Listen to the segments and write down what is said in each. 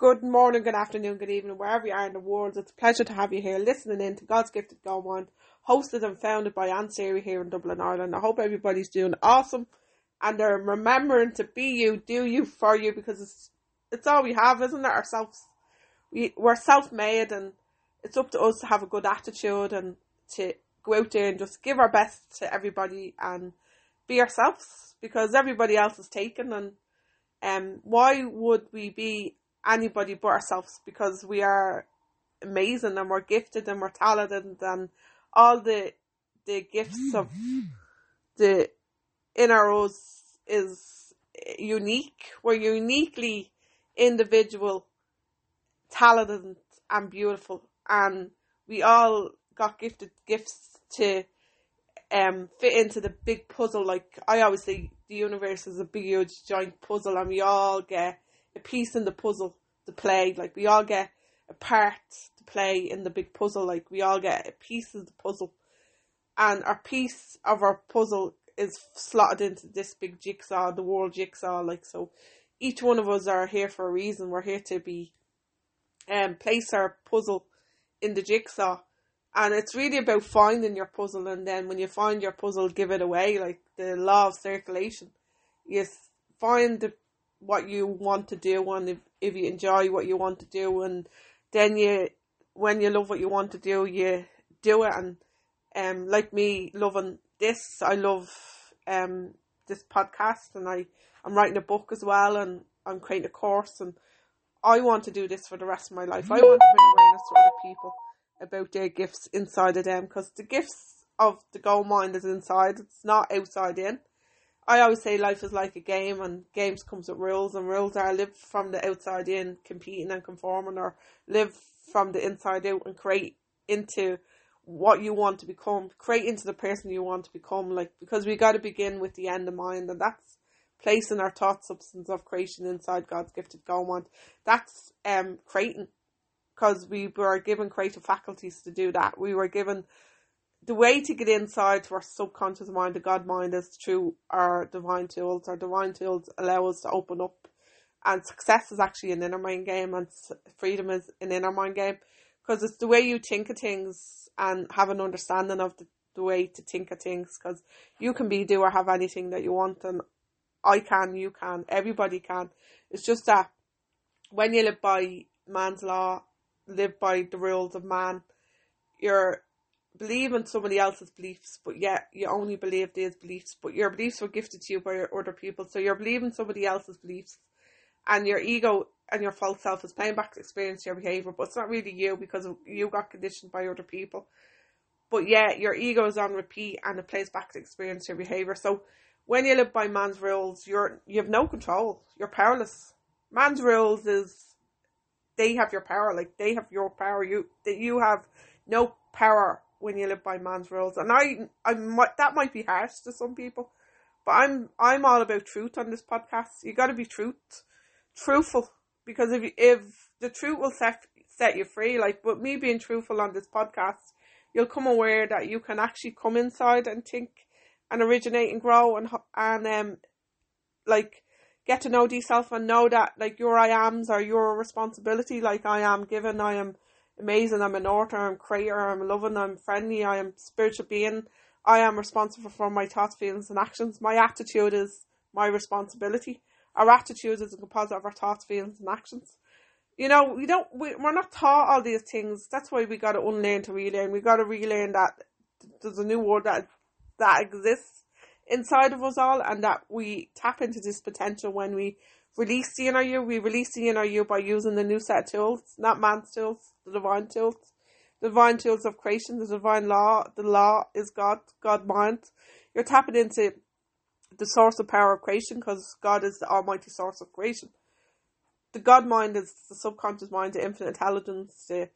Good morning, good afternoon, good evening, wherever you are in the world. It's a pleasure to have you here listening in to God's Gifted Go On, hosted and founded by Ann Seery here in Dublin, Ireland. I hope everybody's doing awesome and they're remembering to be you, do you, for you, because it's it's all we have, isn't it? Ourselves. We, we're self made and it's up to us to have a good attitude and to go out there and just give our best to everybody and be ourselves because everybody else is taken and um why would we be anybody but ourselves because we are amazing and we're gifted and we're talented and all the the gifts of the us is unique. We're uniquely individual, talented and beautiful and we all got gifted gifts to um fit into the big puzzle like I always say the universe is a big huge giant puzzle and we all get a piece in the puzzle to play. Like we all get a part to play in the big puzzle. Like we all get a piece of the puzzle, and our piece of our puzzle is slotted into this big jigsaw, the world jigsaw. Like so, each one of us are here for a reason. We're here to be, um, place our puzzle in the jigsaw. And it's really about finding your puzzle, and then when you find your puzzle, give it away. Like the law of circulation, you find the what you want to do and if, if you enjoy what you want to do and then you when you love what you want to do you do it and um like me loving this I love um this podcast and I I'm writing a book as well and I'm creating a course and I want to do this for the rest of my life. I want to bring awareness to other people about their gifts inside of them because the gifts of the gold mind is inside. It's not outside in. I always say life is like a game, and games comes with rules, and rules are live from the outside in, competing and conforming, or live from the inside out and create into what you want to become, create into the person you want to become. Like because we got to begin with the end in mind, and that's placing our thought substance of creation inside God's gifted goal mind. That's um creating, because we were given creative faculties to do that. We were given the way to get inside to our subconscious mind, the God mind, is through our divine tools. Our divine tools allow us to open up, and success is actually an inner mind game, and freedom is an inner mind game because it's the way you think of things and have an understanding of the, the way to think of things. Because you can be, do, or have anything that you want, and I can, you can, everybody can. It's just that when you live by man's law, live by the rules of man, you're believe in somebody else's beliefs, but yet you only believe these beliefs, but your beliefs were gifted to you by other people. So you're believing somebody else's beliefs, and your ego and your false self is playing back experience your behavior, but it's not really you because you got conditioned by other people. But yeah, your ego is on repeat and it plays back to experience your behavior. So when you live by man's rules, you're you have no control. You're powerless. Man's rules is they have your power, like they have your power. You that you have no power when you live by man's rules. And I, I might, that might be harsh to some people, but I'm, I'm all about truth on this podcast. You got to be truth, truthful, because if you, if the truth will set set you free, like, but me being truthful on this podcast, you'll come aware that you can actually come inside and think and originate and grow and and um like get to know yourself and know that like your I ams are your responsibility. Like I am given, I am amazing. I'm an author, I'm creator, I'm loving, I'm friendly, I am spiritual being. I am responsible for my thoughts, feelings, and actions. My attitude is my responsibility. Our attitude is a composite of our thoughts, feelings, and actions. You know, we don't, we, we're not taught all these things. That's why we got to unlearn to relearn. We got to relearn that there's a new world that that exists inside of us all, and that we tap into this potential when we release the inner you. We release the inner you by using the new set of tools, not man's tools, the divine tools. The divine tools of creation, the divine law, the law is God, God mind. You're tapping into the source of power of creation because God is the almighty source of creation. The God mind is the subconscious mind, the infinite intelligence, the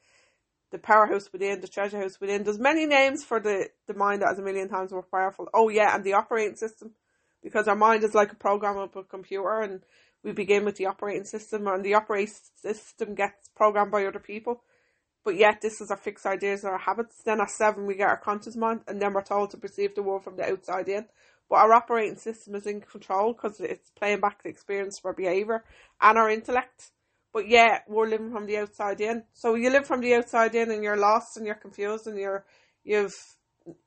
the powerhouse within, the treasure house within. There's many names for the, the mind that is a million times more powerful. Oh yeah, and the operating system. Because our mind is like a programmable computer and we begin with the operating system and the operating system gets programmed by other people. But yet this is our fixed ideas and our habits. Then at seven we get our conscious mind and then we're told to perceive the world from the outside in. But our operating system is in control because it's playing back the experience of our behaviour and our intellect. but yeah, we're living from the outside in. So you live from the outside in, and you're lost, and you're confused, and you're you've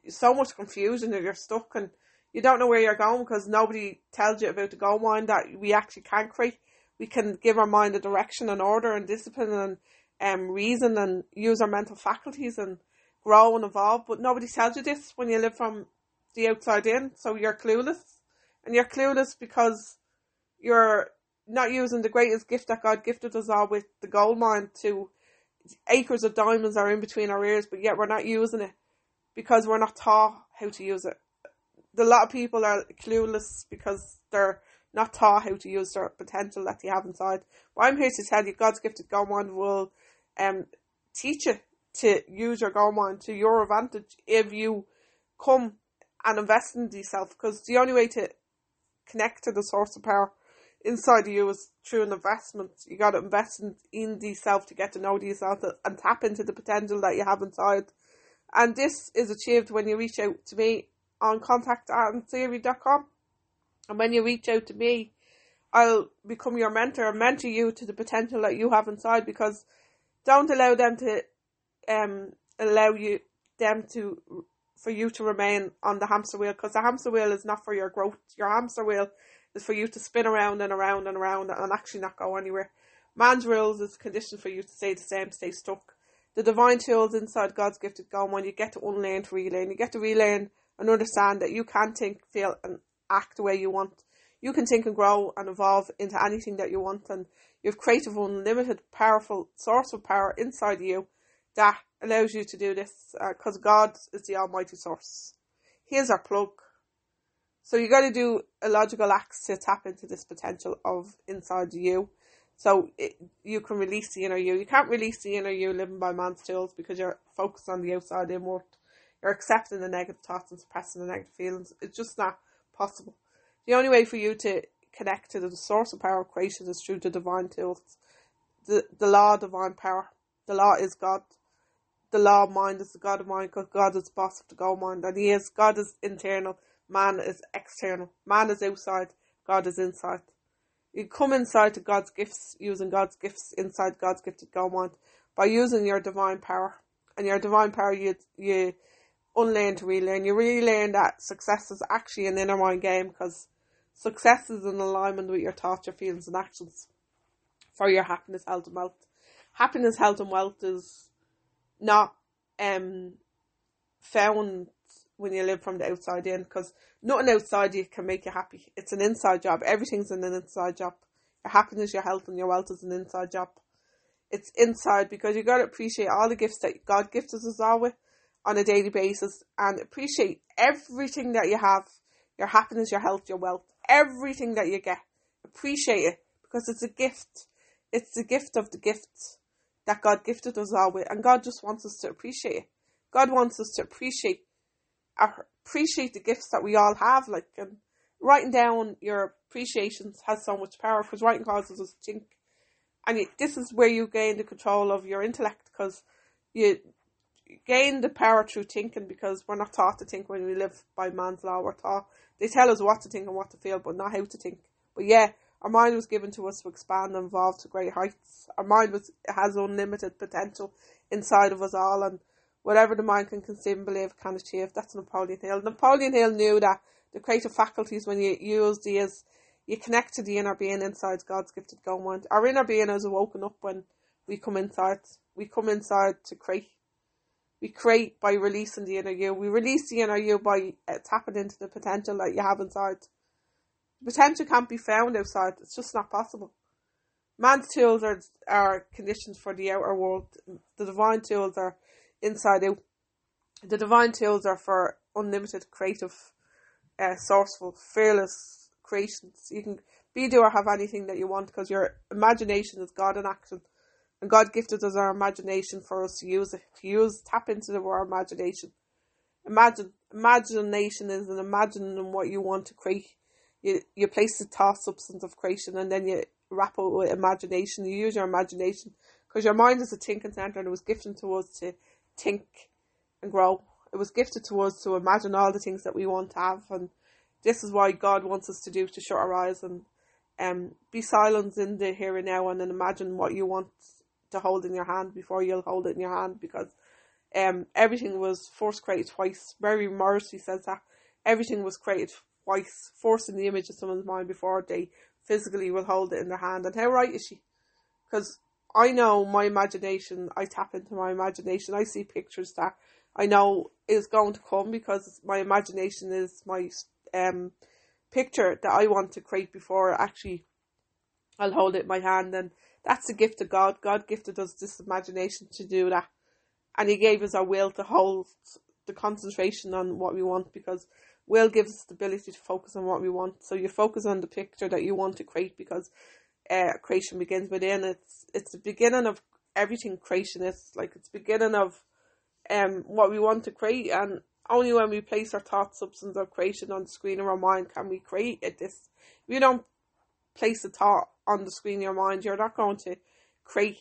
so much confusion, and you're stuck, and you don't know where you're going because nobody tells you about the goal mind that we actually can create. We can give our mind a direction and order and discipline and um, reason and use our mental faculties and grow and evolve. But nobody tells you this when you live from the outside in. So you're clueless. And you're clueless because you're not using the greatest gift that God gifted us all with the gold mine to acres of diamonds are in between our ears, but yet we're not using it because we're not taught how to use it. A lot of people are clueless because they're not taught how to use their potential that they have inside. But I'm here to tell you God's gifted gold mine will um teach you to use your gold mine to your advantage if you come and invest in yourself because the only way to connect to the source of power inside of you is through an investment. You got to invest in, in yourself to get to know yourself and tap into the potential that you have inside. And this is achieved when you reach out to me on contact at com. And when you reach out to me, I'll become your mentor and mentor you to the potential that you have inside because don't allow them to um allow you them to for you to remain on the hamster wheel because the hamster wheel is not for your growth. Your hamster wheel is for you to spin around and around and around and actually not go anywhere. Man's rules is conditioned for you to stay the same, stay stuck. The divine tools inside God's gifted gold when you get to unlearn to relearn. You get to relearn and understand that you can think, feel and act the way you want. You can think and grow and evolve into anything that you want and you have creative, unlimited, powerful source of power inside you that allows you to do this because uh, God is the Almighty Source. Here's our plug. So you got to do a logical acts to tap into this potential of inside you. So it, you can release the inner you. You can't release the inner you living by man's tools because you're focused on the outside inward. You're accepting the negative thoughts and suppressing the negative feelings. It's just not possible. The only way for you to connect to the source of power of creation is through the divine tools. The, the law divine power. The law is God the law of mind is the God of mind because God is the boss of the gold mind and he is God is internal, man is external. Man is outside, God is inside. You come inside to God's gifts using God's gifts inside God's gifted gold mind by using your divine power. And your divine power you you unlearn to relearn. You relearn that success is actually an inner mind game because success is in alignment with your thoughts, your feelings and actions for your happiness, health and wealth. Happiness, health and wealth is not um found when you live from the outside in because nothing outside you can make you happy. It's an inside job. Everything's an inside job. Your happiness, your health, and your wealth is an inside job. It's inside because you got to appreciate all the gifts that God gifts us all with on a daily basis and appreciate everything that you have your happiness, your health, your wealth, everything that you get. Appreciate it because it's a gift. It's the gift of the gifts that God gifted us all with, and God just wants us to appreciate it. God wants us to appreciate appreciate the gifts that we all have. Like, and writing down your appreciations has so much power because writing causes us to think, and it, this is where you gain the control of your intellect because you gain the power through thinking because we're not taught to think when we live by man's law. We're taught they tell us what to think and what to feel, but not how to think. But yeah, our mind was given to us to expand and evolve to great heights. Our mind was has unlimited potential inside of us all, and whatever the mind can conceive and believe can achieve. That's Napoleon Hill. Napoleon Hill knew that the creative faculties, when you use these, you connect to the inner being inside God's gifted gold mind. Our inner being is woken up when we come inside. We come inside to create. We create by releasing the inner you. We release the inner you by uh, tapping into the potential that you have inside. The Potential can't be found outside. It's just not possible. Man's tools are are conditions for the outer world. The divine tools are inside out. The divine tools are for unlimited, creative, uh, sourceful, fearless creations. You can be, do, or have anything that you want because your imagination is God in action. And God gifted us our imagination for us to use it, to use, tap into the, our imagination. Imagine, imagination is an imagining what you want to create you you place the thought substance of creation and then you wrap it with imagination. You use your imagination because your mind is a thinking center and it was gifted to us to think and grow. It was gifted to us to imagine all the things that we want to have, and this is why God wants us to do to shut our eyes and um, be silent in the here and now and then imagine what you want to hold in your hand before you'll hold it in your hand because um, everything was first created twice. Mary Morrissey says that everything was created twice, forcing the image of someone's mind before they physically will hold it in their hand. And how right is she? Because I know my imagination, I tap into my imagination, I see pictures that I know is going to come because my imagination is my um picture that I want to create before actually I'll hold it in my hand and that's a gift of God. God gifted us this imagination to do that. And He gave us our will to hold the concentration on what we want because will gives us the ability to focus on what we want. So you focus on the picture that you want to create because uh, creation begins within. It's it's the beginning of everything creation is. Like it's beginning of um what we want to create and only when we place our thought substance of creation on the screen of our mind can we create it. This you don't place a thought on the screen of your mind, you're not going to create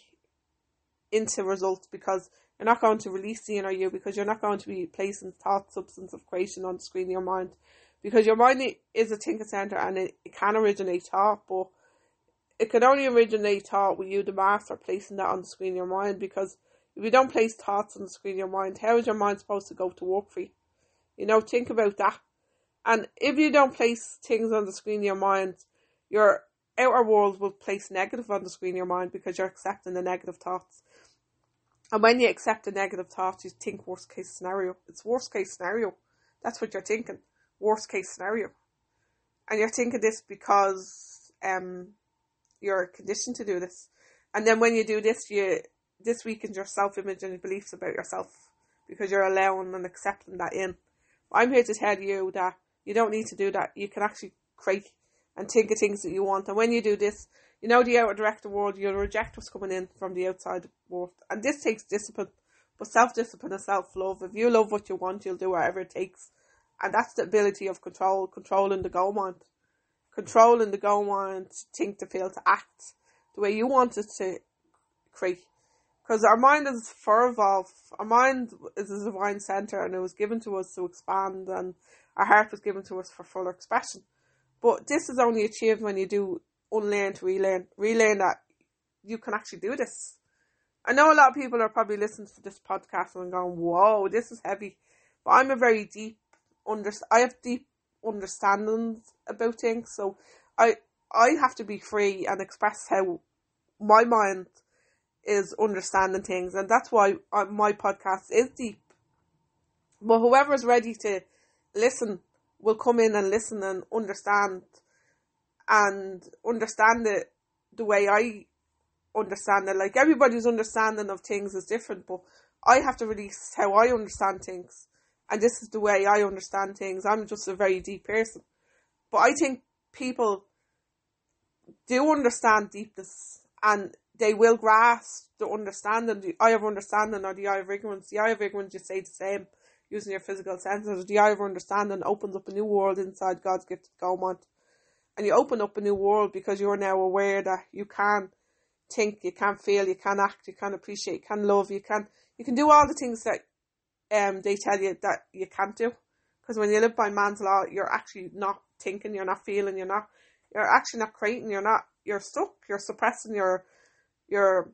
into results because you're not going to release the inner you because you're not going to be placing thought substance of creation on the screen of your mind. Because your mind is a thinking center and it, it can originate thought, but it can only originate thought with you, the master, placing that on the screen of your mind because if you don't place thoughts on the screen of your mind, how is your mind supposed to go to work for you? You know, think about that. And if you don't place things on the screen of your mind, your outer world will place negative on the screen of your mind because you're accepting the negative thoughts. And when you accept the negative thoughts, you think worst case scenario. It's worst case scenario. That's what you're thinking. Worst case scenario. And you're thinking this because um you're conditioned to do this. And then when you do this, you this weakens your self image and your beliefs about yourself because you're allowing and accepting that in. I'm here to tell you that you don't need to do that. You can actually create and think of things that you want. And when you do this, you know the outer director world, you'll reject what's coming in from the outside world. And this takes discipline. But self discipline and self love. If you love what you want, you'll do whatever it takes. And that's the ability of control, controlling the goal mind. Controlling the goal mind, think to feel to act the way you want it to create. Because our mind is far evolved. Our mind is a divine centre and it was given to us to expand and our heart was given to us for fuller expression. But this is only achieved when you do unlearn to relearn, relearn that you can actually do this. I know a lot of people are probably listening to this podcast and going, "Whoa, this is heavy," but I'm a very deep under. I have deep understandings about things, so I I have to be free and express how my mind is understanding things, and that's why my podcast is deep. But whoever is ready to listen will come in and listen and understand and understand it the way I understand it. Like everybody's understanding of things is different, but I have to release how I understand things. And this is the way I understand things. I'm just a very deep person. But I think people do understand deepness and they will grasp the understanding, the eye of understanding or the eye of ignorance. The eye of ignorance, you say the same using your physical senses. The eye of understanding opens up a new world inside God's gifted gold mine and you open up a new world because you're now aware that you can think, you can feel, you can act, you can appreciate, you can love, you can you can do all the things that um they tell you that you can't do. Because when you live by man's law, you're actually not thinking, you're not feeling, you're not you're actually not creating, you're not you're stuck, you're suppressing, you're you're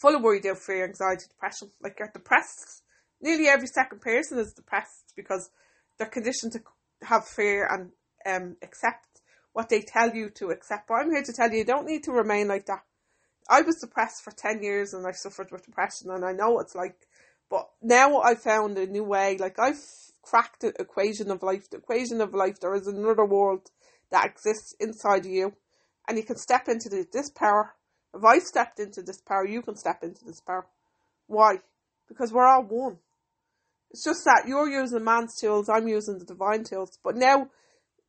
full of worry, doubt, fear, anxiety, depression. Like you're depressed. Nearly every second person is depressed because they're conditioned to have fear and um accept what they tell you to accept. But I'm here to tell you, you don't need to remain like that. I was depressed for 10 years and I suffered with depression and I know what it's like. But now I found a new way. Like I've cracked the equation of life. The equation of life, there is another world that exists inside of you. And you can step into the, this power. If I stepped into this power, you can step into this power. Why? Because we're all one. It's just that you're using man's tools, I'm using the divine tools. But now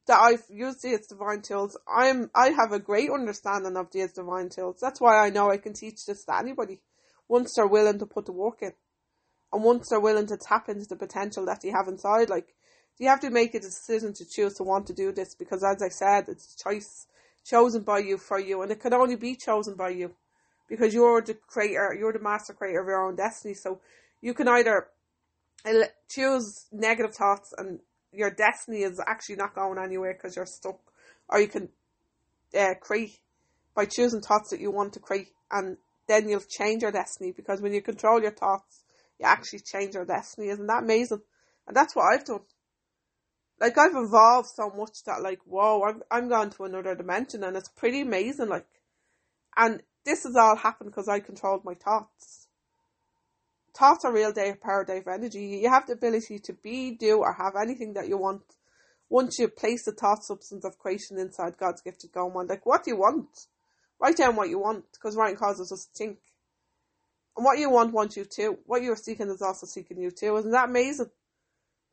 that I've used these divine tools, I'm I have a great understanding of these divine tools. That's why I know I can teach this to anybody once they're willing to put the work in, and once they're willing to tap into the potential that they have inside. Like you have to make a decision to choose to want to do this because, as I said, it's a choice chosen by you for you, and it can only be chosen by you because you're the creator, you're the master creator of your own destiny. So you can either choose negative thoughts and your destiny is actually not going anywhere because you're stuck, or you can uh, create by choosing thoughts that you want to create, and then you'll change your destiny because when you control your thoughts, you actually change your destiny. Isn't that amazing? And that's what I've done. Like I've evolved so much that like whoa, I'm I'm gone to another dimension, and it's pretty amazing. Like, and this has all happened because I controlled my thoughts. Thoughts are real day power, day of energy. You have the ability to be, do, or have anything that you want once you place the thought substance of creation inside God's gifted Go Mind. Like, what do you want? Write down what you want, because writing causes us to think. And what you want wants you too. What you're seeking is also seeking you too. Isn't that amazing?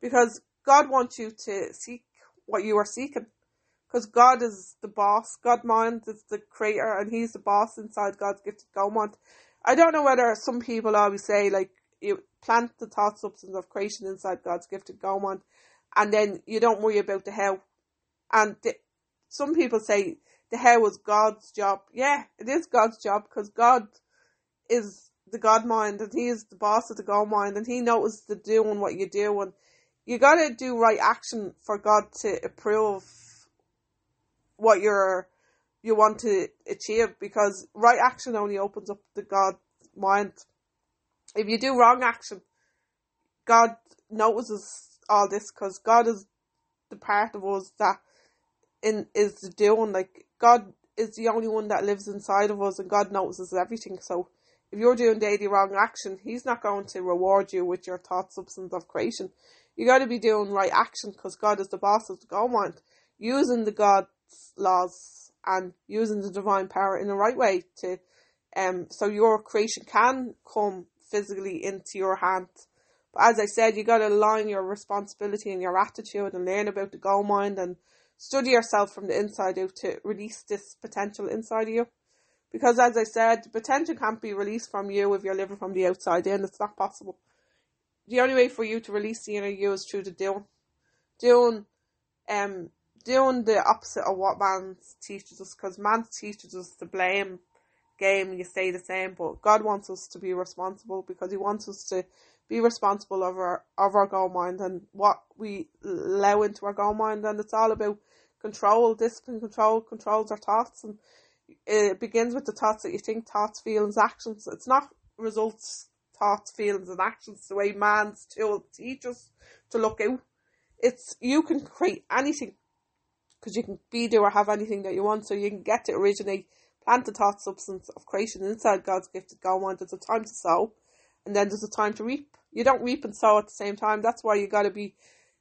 Because God wants you to seek what you are seeking. Because God is the boss. God mind is the creator and he's the boss inside God's gifted Mind. I don't know whether some people always say like you plant the thought substance of creation inside God's gifted Mind and then you don't worry about the how. And the, some people say the how was God's job. Yeah, it is God's job because God is the God mind and He is the boss of the God mind and He knows the doing what you do and you gotta do right action for God to approve what you're you want to achieve because right action only opens up the God's mind. If you do wrong action, God notices all this because God is the part of us that in is doing like God is the only one that lives inside of us and God notices everything. So if you're doing daily wrong action, He's not going to reward you with your thought substance of creation. You got to be doing right action because God is the boss of the Go Mind, using the God's laws and using the divine power in the right way to um so your creation can come physically into your hands. But as I said, you gotta align your responsibility and your attitude and learn about the Go Mind and study yourself from the inside out to release this potential inside of you. Because as I said, potential can't be released from you if you're living from the outside in. It's not possible. The only way for you to release the inner you is through the doing. Doing um doing the opposite of what man teaches us because man teaches us to blame game you stay the same but God wants us to be responsible because he wants us to be responsible of our of our Go Mind and what we allow into our goal Mind and it's all about control discipline control controls our thoughts and it begins with the thoughts that you think thoughts feelings actions. It's not results thoughts feelings and actions the way man's tool teaches to look out. It's you can create anything because you can be, do, or have anything that you want. So you can get to originate, plant the thought substance of creation inside God's gifted Mind. There's a time to sow, and then there's a time to reap. You don't reap and sow at the same time. That's why you got to be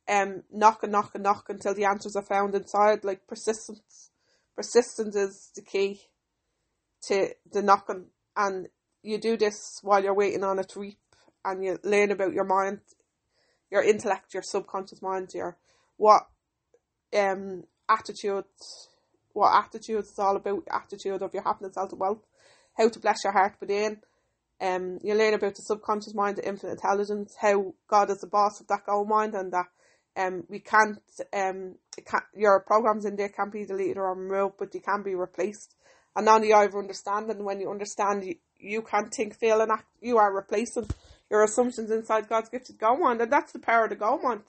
um knock and knock and knock until the answers are found inside. Like persistence, persistence is the key to the knocking, and you do this while you're waiting on it to reap, and you learn about your mind, your intellect, your subconscious mind, your what um attitude, what attitude is all about, attitude of your happiness, health, and wealth, how to bless your heart within. Um, you learn about the subconscious mind, the infinite intelligence, how God is the boss of that Go Mind, and that um we can't um can't, your programs in there can't be deleted or removed, but they can be replaced. And only you have understanding. When you understand, you, you can't think, feel, and act. You are replacing your assumptions inside God's gifted Go Mind, and that's the power of the Go Mind.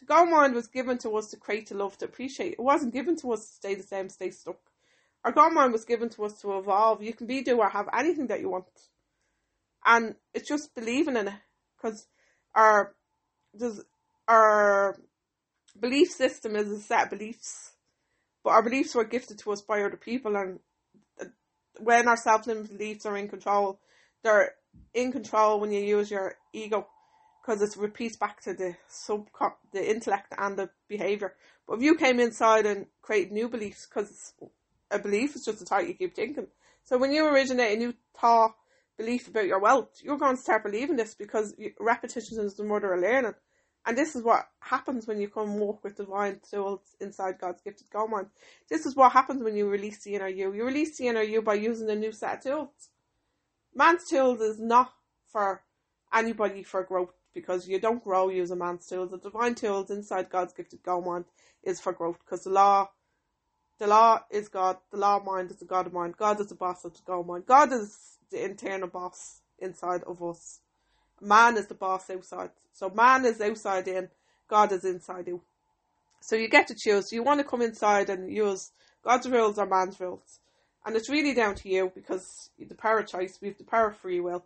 The Go Mind was given to us to create, to love, to appreciate. It wasn't given to us to stay the same, stay stuck. Our Go Mind was given to us to evolve. You can be, do, or have anything that you want. And it's just believing in it. Because our, there's, our belief system is a set of beliefs. But our beliefs were gifted to us by other people. And uh, when our self-limiting beliefs are in control, they're in control when you use your ego because it repeats back to the sub the intellect and the behavior. But if you came inside and created new beliefs, because a belief is just a thought you keep thinking. So when you originate a new thought belief about your wealth, you're going to start believing this because repetition is the mother of learning. And this is what happens when you come walk with divine tools inside God's gifted Go Mind. This is what happens when you release the inner you. You release the inner you by using a new set of tools. Man's tools is not for anybody for growth because you don't grow using man's tools. The divine tools inside God's gifted Mind is for growth because the law, the law is God. The law of mind is the God of mind. God is the boss of the Go Mind. God is the internal boss inside of us. Man is the boss outside. So man is outside in. God is inside you. So you get to choose. You want to come inside and use God's rules or man's rules. And it's really down to you because the power of choice, we have the power of free will.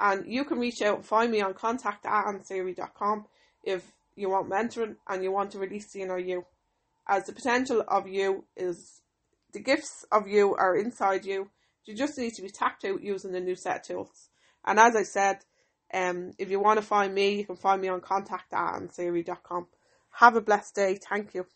And you can reach out and find me on contact at annseery.com if you want mentoring and you want to release you. As the potential of you is, the gifts of you are inside you. You just need to be tapped out using the new set of tools. And as I said, um, if you want to find me, you can find me on contact at annseery.com. Have a blessed day. Thank you.